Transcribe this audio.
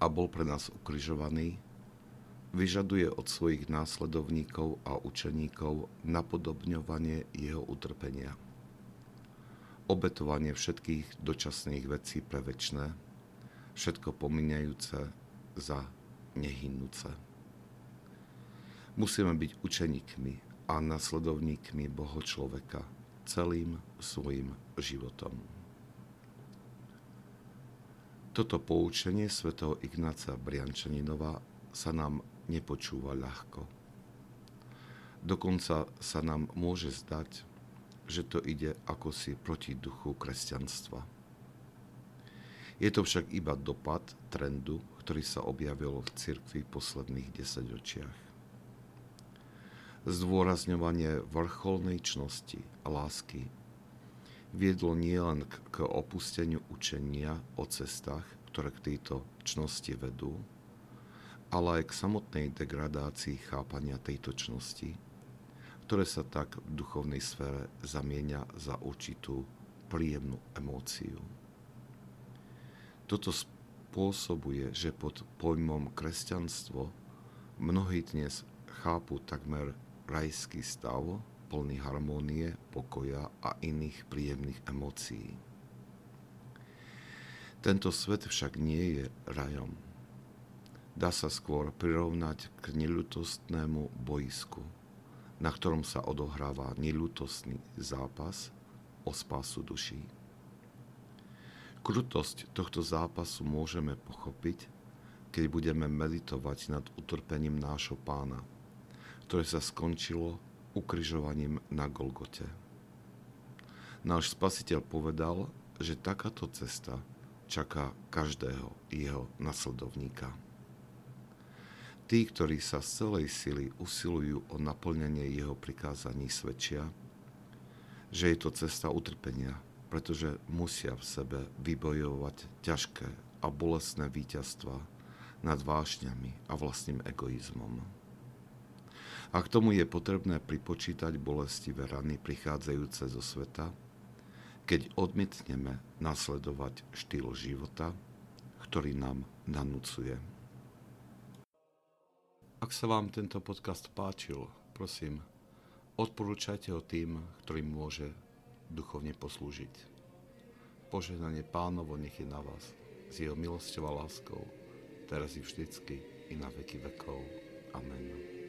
a bol pre nás ukrižovaný, vyžaduje od svojich následovníkov a učeníkov napodobňovanie jeho utrpenia. Obetovanie všetkých dočasných vecí pre väčšné, všetko pominajúce za nehynúce. Musíme byť učeníkmi a nasledovníkmi Boho človeka celým svojim životom. Toto poučenie svätého Ignáca Briančaninova sa nám nepočúva ľahko. Dokonca sa nám môže zdať, že to ide ako proti duchu kresťanstva. Je to však iba dopad trendu, ktorý sa objavil v cirkvi v posledných desaťročiach. Zdôrazňovanie vrcholnej čnosti a lásky viedlo nielen k opusteniu učenia o cestách, ktoré k tejto čnosti vedú, ale aj k samotnej degradácii chápania tejto čnosti, ktoré sa tak v duchovnej sfére zamienia za určitú príjemnú emóciu. Toto spôsobuje, že pod pojmom kresťanstvo mnohí dnes chápu takmer rajský stav, plný harmónie, pokoja a iných príjemných emócií. Tento svet však nie je rajom. Dá sa skôr prirovnať k neľutostnému boisku, na ktorom sa odohráva neľutostný zápas o spásu duší. Krutosť tohto zápasu môžeme pochopiť, keď budeme meditovať nad utrpením nášho pána, ktoré sa skončilo ukrižovaním na Golgote. Náš spasiteľ povedal, že takáto cesta čaká každého jeho nasledovníka. Tí, ktorí sa z celej sily usilujú o naplňanie jeho prikázaní, svedčia, že je to cesta utrpenia, pretože musia v sebe vybojovať ťažké a bolestné víťazstva nad vášňami a vlastným egoizmom. A k tomu je potrebné pripočítať bolestivé rany prichádzajúce zo sveta, keď odmietneme nasledovať štýl života, ktorý nám nanúcuje. Ak sa vám tento podcast páčil, prosím, odporúčajte ho tým, ktorým môže duchovne poslúžiť. Požehnanie pánovo nech je na vás, s jeho milosťou a láskou, teraz i vždycky i na veky vekov. Amen.